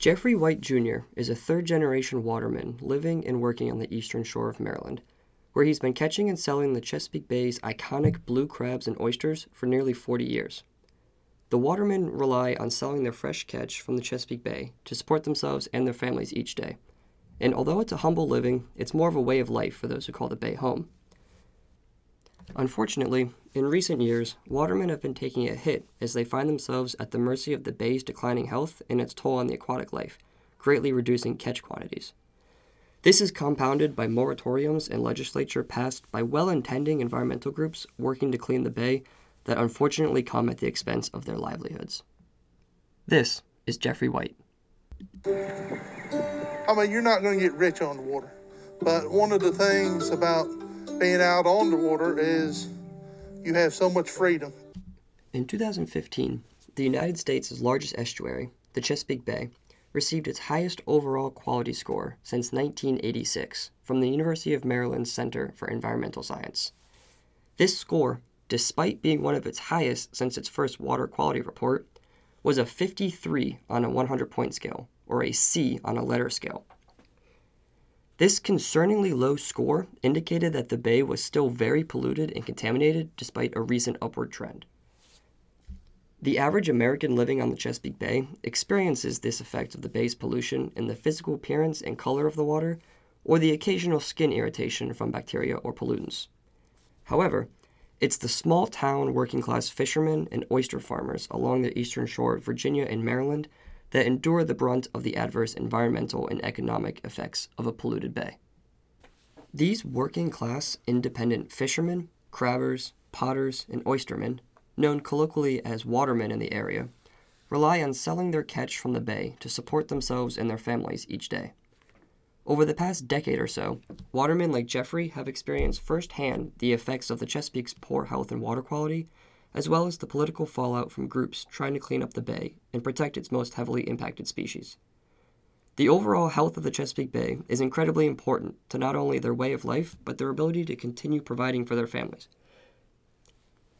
Jeffrey White Jr. is a third generation waterman living and working on the eastern shore of Maryland, where he's been catching and selling the Chesapeake Bay's iconic blue crabs and oysters for nearly 40 years. The watermen rely on selling their fresh catch from the Chesapeake Bay to support themselves and their families each day. And although it's a humble living, it's more of a way of life for those who call the Bay home. Unfortunately, in recent years, watermen have been taking a hit as they find themselves at the mercy of the bay's declining health and its toll on the aquatic life, greatly reducing catch quantities. This is compounded by moratoriums and legislature passed by well intending environmental groups working to clean the bay that unfortunately come at the expense of their livelihoods. This is Jeffrey White. I mean, you're not going to get rich on the water, but one of the things about being out on the water is you have so much freedom. In 2015, the United States' largest estuary, the Chesapeake Bay, received its highest overall quality score since 1986 from the University of Maryland Center for Environmental Science. This score, despite being one of its highest since its first water quality report, was a 53 on a 100 point scale, or a C on a letter scale. This concerningly low score indicated that the bay was still very polluted and contaminated despite a recent upward trend. The average American living on the Chesapeake Bay experiences this effect of the bay's pollution in the physical appearance and color of the water, or the occasional skin irritation from bacteria or pollutants. However, it's the small town working class fishermen and oyster farmers along the eastern shore of Virginia and Maryland that endure the brunt of the adverse environmental and economic effects of a polluted bay. These working class independent fishermen, crabbers, potters, and oystermen known colloquially as watermen in the area, rely on selling their catch from the bay to support themselves and their families each day. Over the past decade or so, watermen like Jeffrey have experienced firsthand the effects of the Chesapeake's poor health and water quality, as well as the political fallout from groups trying to clean up the bay and protect its most heavily impacted species. The overall health of the Chesapeake Bay is incredibly important to not only their way of life, but their ability to continue providing for their families.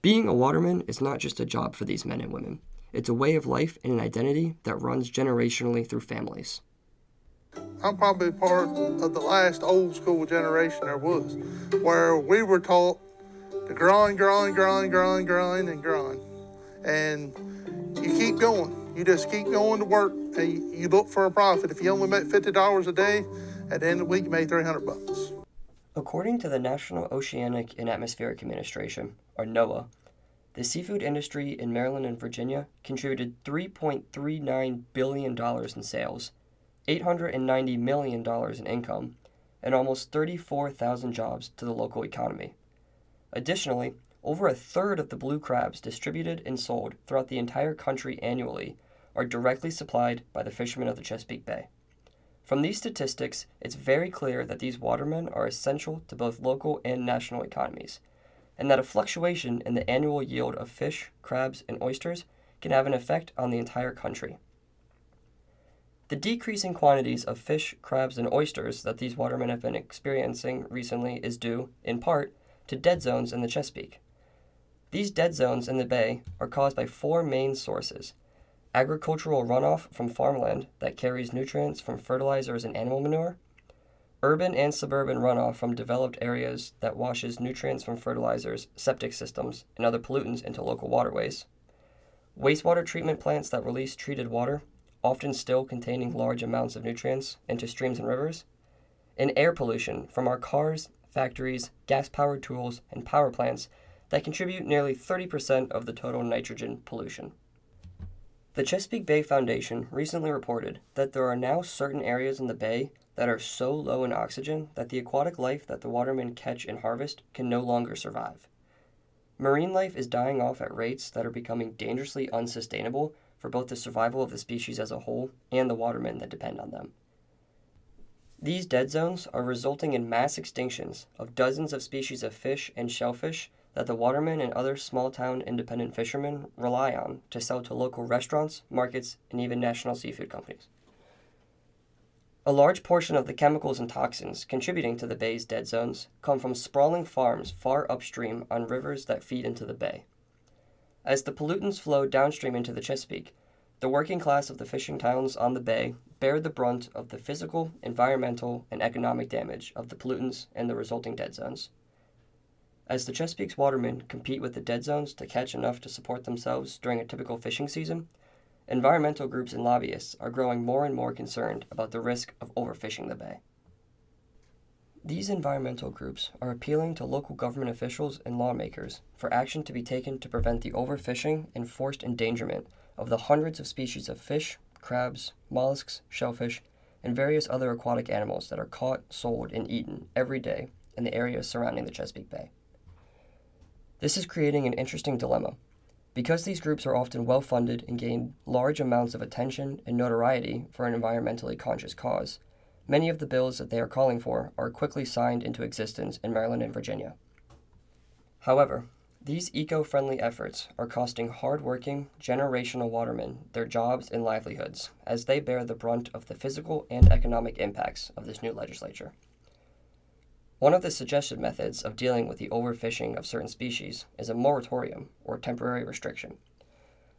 Being a waterman is not just a job for these men and women, it's a way of life and an identity that runs generationally through families. I'm probably part of the last old school generation there was, where we were taught growing, growing, growing, growing, grind, and growing. And you keep going. You just keep going to work and you look for a profit. If you only make $50 a day, at the end of the week you make 300 bucks. According to the National Oceanic and Atmospheric Administration, or NOAA, the seafood industry in Maryland and Virginia contributed $3.39 billion in sales, $890 million in income, and almost 34,000 jobs to the local economy. Additionally, over a third of the blue crabs distributed and sold throughout the entire country annually are directly supplied by the fishermen of the Chesapeake Bay. From these statistics, it's very clear that these watermen are essential to both local and national economies, and that a fluctuation in the annual yield of fish, crabs, and oysters can have an effect on the entire country. The decreasing quantities of fish, crabs, and oysters that these watermen have been experiencing recently is due, in part, to dead zones in the Chesapeake. These dead zones in the bay are caused by four main sources agricultural runoff from farmland that carries nutrients from fertilizers and animal manure, urban and suburban runoff from developed areas that washes nutrients from fertilizers, septic systems, and other pollutants into local waterways, wastewater treatment plants that release treated water, often still containing large amounts of nutrients, into streams and rivers, and air pollution from our cars, factories, gas powered tools, and power plants that contribute nearly 30% of the total nitrogen pollution. The Chesapeake Bay Foundation recently reported that there are now certain areas in the bay that are so low in oxygen that the aquatic life that the watermen catch and harvest can no longer survive. Marine life is dying off at rates that are becoming dangerously unsustainable for both the survival of the species as a whole and the watermen that depend on them. These dead zones are resulting in mass extinctions of dozens of species of fish and shellfish that the watermen and other small town independent fishermen rely on to sell to local restaurants, markets, and even national seafood companies. A large portion of the chemicals and toxins contributing to the bay's dead zones come from sprawling farms far upstream on rivers that feed into the bay. As the pollutants flow downstream into the Chesapeake, the working class of the fishing towns on the bay bear the brunt of the physical, environmental, and economic damage of the pollutants and the resulting dead zones. As the Chesapeake's watermen compete with the dead zones to catch enough to support themselves during a typical fishing season, environmental groups and lobbyists are growing more and more concerned about the risk of overfishing the bay. These environmental groups are appealing to local government officials and lawmakers for action to be taken to prevent the overfishing and forced endangerment of the hundreds of species of fish, crabs, mollusks, shellfish, and various other aquatic animals that are caught, sold, and eaten every day in the areas surrounding the Chesapeake Bay. This is creating an interesting dilemma. Because these groups are often well funded and gain large amounts of attention and notoriety for an environmentally conscious cause, Many of the bills that they are calling for are quickly signed into existence in Maryland and Virginia. However, these eco friendly efforts are costing hard-working, generational watermen their jobs and livelihoods as they bear the brunt of the physical and economic impacts of this new legislature. One of the suggested methods of dealing with the overfishing of certain species is a moratorium or temporary restriction.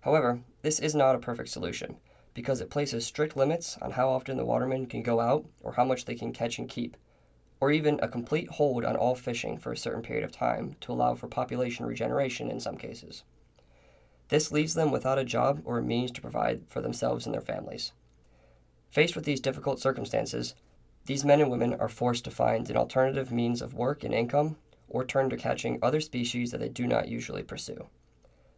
However, this is not a perfect solution because it places strict limits on how often the watermen can go out or how much they can catch and keep, or even a complete hold on all fishing for a certain period of time to allow for population regeneration in some cases. This leaves them without a job or a means to provide for themselves and their families. Faced with these difficult circumstances, these men and women are forced to find an alternative means of work and income or turn to catching other species that they do not usually pursue.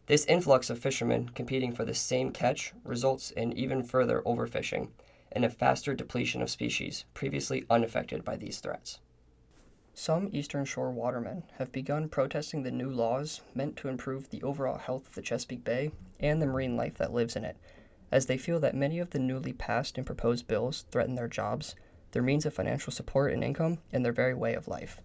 This influx of fishermen competing for the same catch results in even further overfishing and a faster depletion of species previously unaffected by these threats. Some Eastern Shore watermen have begun protesting the new laws meant to improve the overall health of the Chesapeake Bay and the marine life that lives in it, as they feel that many of the newly passed and proposed bills threaten their jobs, their means of financial support and income, and their very way of life.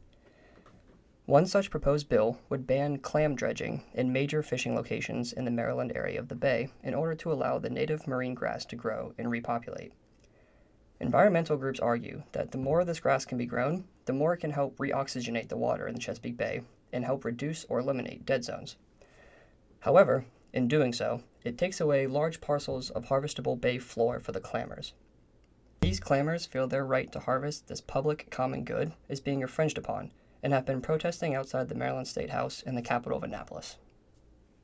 One such proposed bill would ban clam dredging in major fishing locations in the Maryland area of the bay in order to allow the native marine grass to grow and repopulate. Environmental groups argue that the more this grass can be grown, the more it can help reoxygenate the water in the Chesapeake Bay and help reduce or eliminate dead zones. However, in doing so, it takes away large parcels of harvestable bay floor for the clammers. These clammers feel their right to harvest this public common good is being infringed upon and have been protesting outside the Maryland State House in the capital of Annapolis.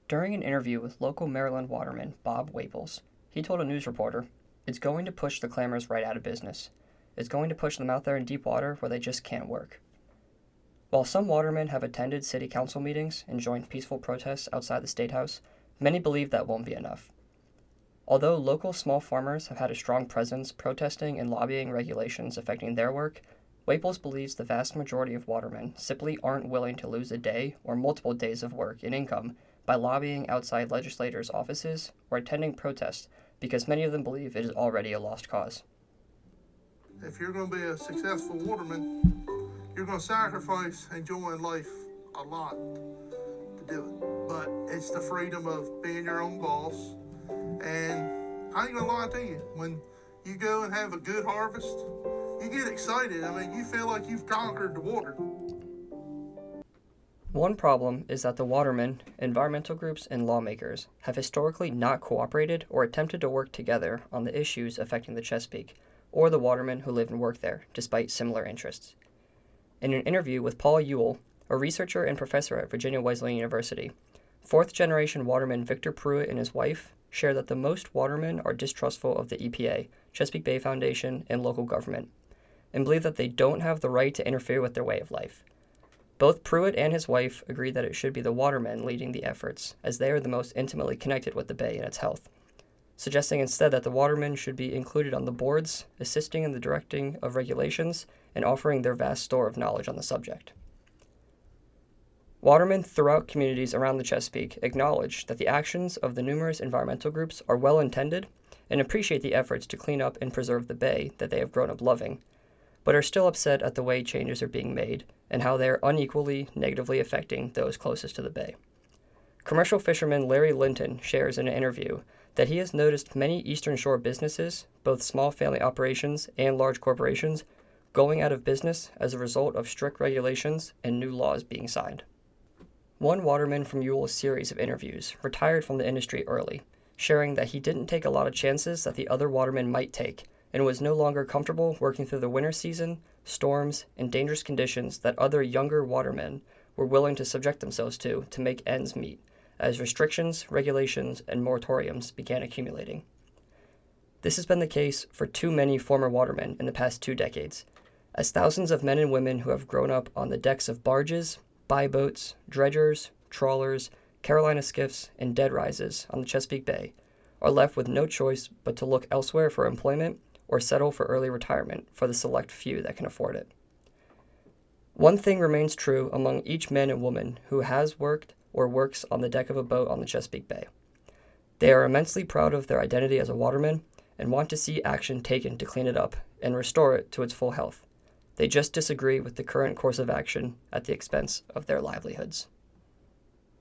During an interview with local Maryland waterman Bob Waples, he told a news reporter, It's going to push the clammers right out of business. It's going to push them out there in deep water where they just can't work. While some watermen have attended city council meetings and joined peaceful protests outside the State House, many believe that won't be enough. Although local small farmers have had a strong presence protesting and lobbying regulations affecting their work, Waples believes the vast majority of watermen simply aren't willing to lose a day or multiple days of work and income by lobbying outside legislators' offices or attending protests because many of them believe it is already a lost cause. If you're going to be a successful waterman, you're going to sacrifice enjoying life a lot to do it. But it's the freedom of being your own boss. And I ain't going to lie to you, when you go and have a good harvest, you get excited. I mean, you feel like you've conquered the water. One problem is that the watermen, environmental groups, and lawmakers have historically not cooperated or attempted to work together on the issues affecting the Chesapeake or the watermen who live and work there, despite similar interests. In an interview with Paul Ewell, a researcher and professor at Virginia Wesleyan University, fourth generation waterman Victor Pruitt and his wife share that the most watermen are distrustful of the EPA, Chesapeake Bay Foundation, and local government and believe that they don't have the right to interfere with their way of life. Both Pruitt and his wife agree that it should be the watermen leading the efforts, as they are the most intimately connected with the bay and its health, suggesting instead that the watermen should be included on the boards, assisting in the directing of regulations, and offering their vast store of knowledge on the subject. Watermen throughout communities around the Chesapeake acknowledge that the actions of the numerous environmental groups are well intended and appreciate the efforts to clean up and preserve the bay that they have grown up loving, but are still upset at the way changes are being made and how they are unequally negatively affecting those closest to the bay. Commercial fisherman Larry Linton shares in an interview that he has noticed many Eastern Shore businesses, both small family operations and large corporations, going out of business as a result of strict regulations and new laws being signed. One waterman from Ewell's series of interviews retired from the industry early, sharing that he didn't take a lot of chances that the other watermen might take and was no longer comfortable working through the winter season, storms, and dangerous conditions that other younger watermen were willing to subject themselves to to make ends meet, as restrictions, regulations, and moratoriums began accumulating. This has been the case for too many former watermen in the past two decades, as thousands of men and women who have grown up on the decks of barges, boats, dredgers, trawlers, Carolina skiffs, and dead rises on the Chesapeake Bay are left with no choice but to look elsewhere for employment or settle for early retirement for the select few that can afford it. One thing remains true among each man and woman who has worked or works on the deck of a boat on the Chesapeake Bay. They are immensely proud of their identity as a waterman and want to see action taken to clean it up and restore it to its full health. They just disagree with the current course of action at the expense of their livelihoods.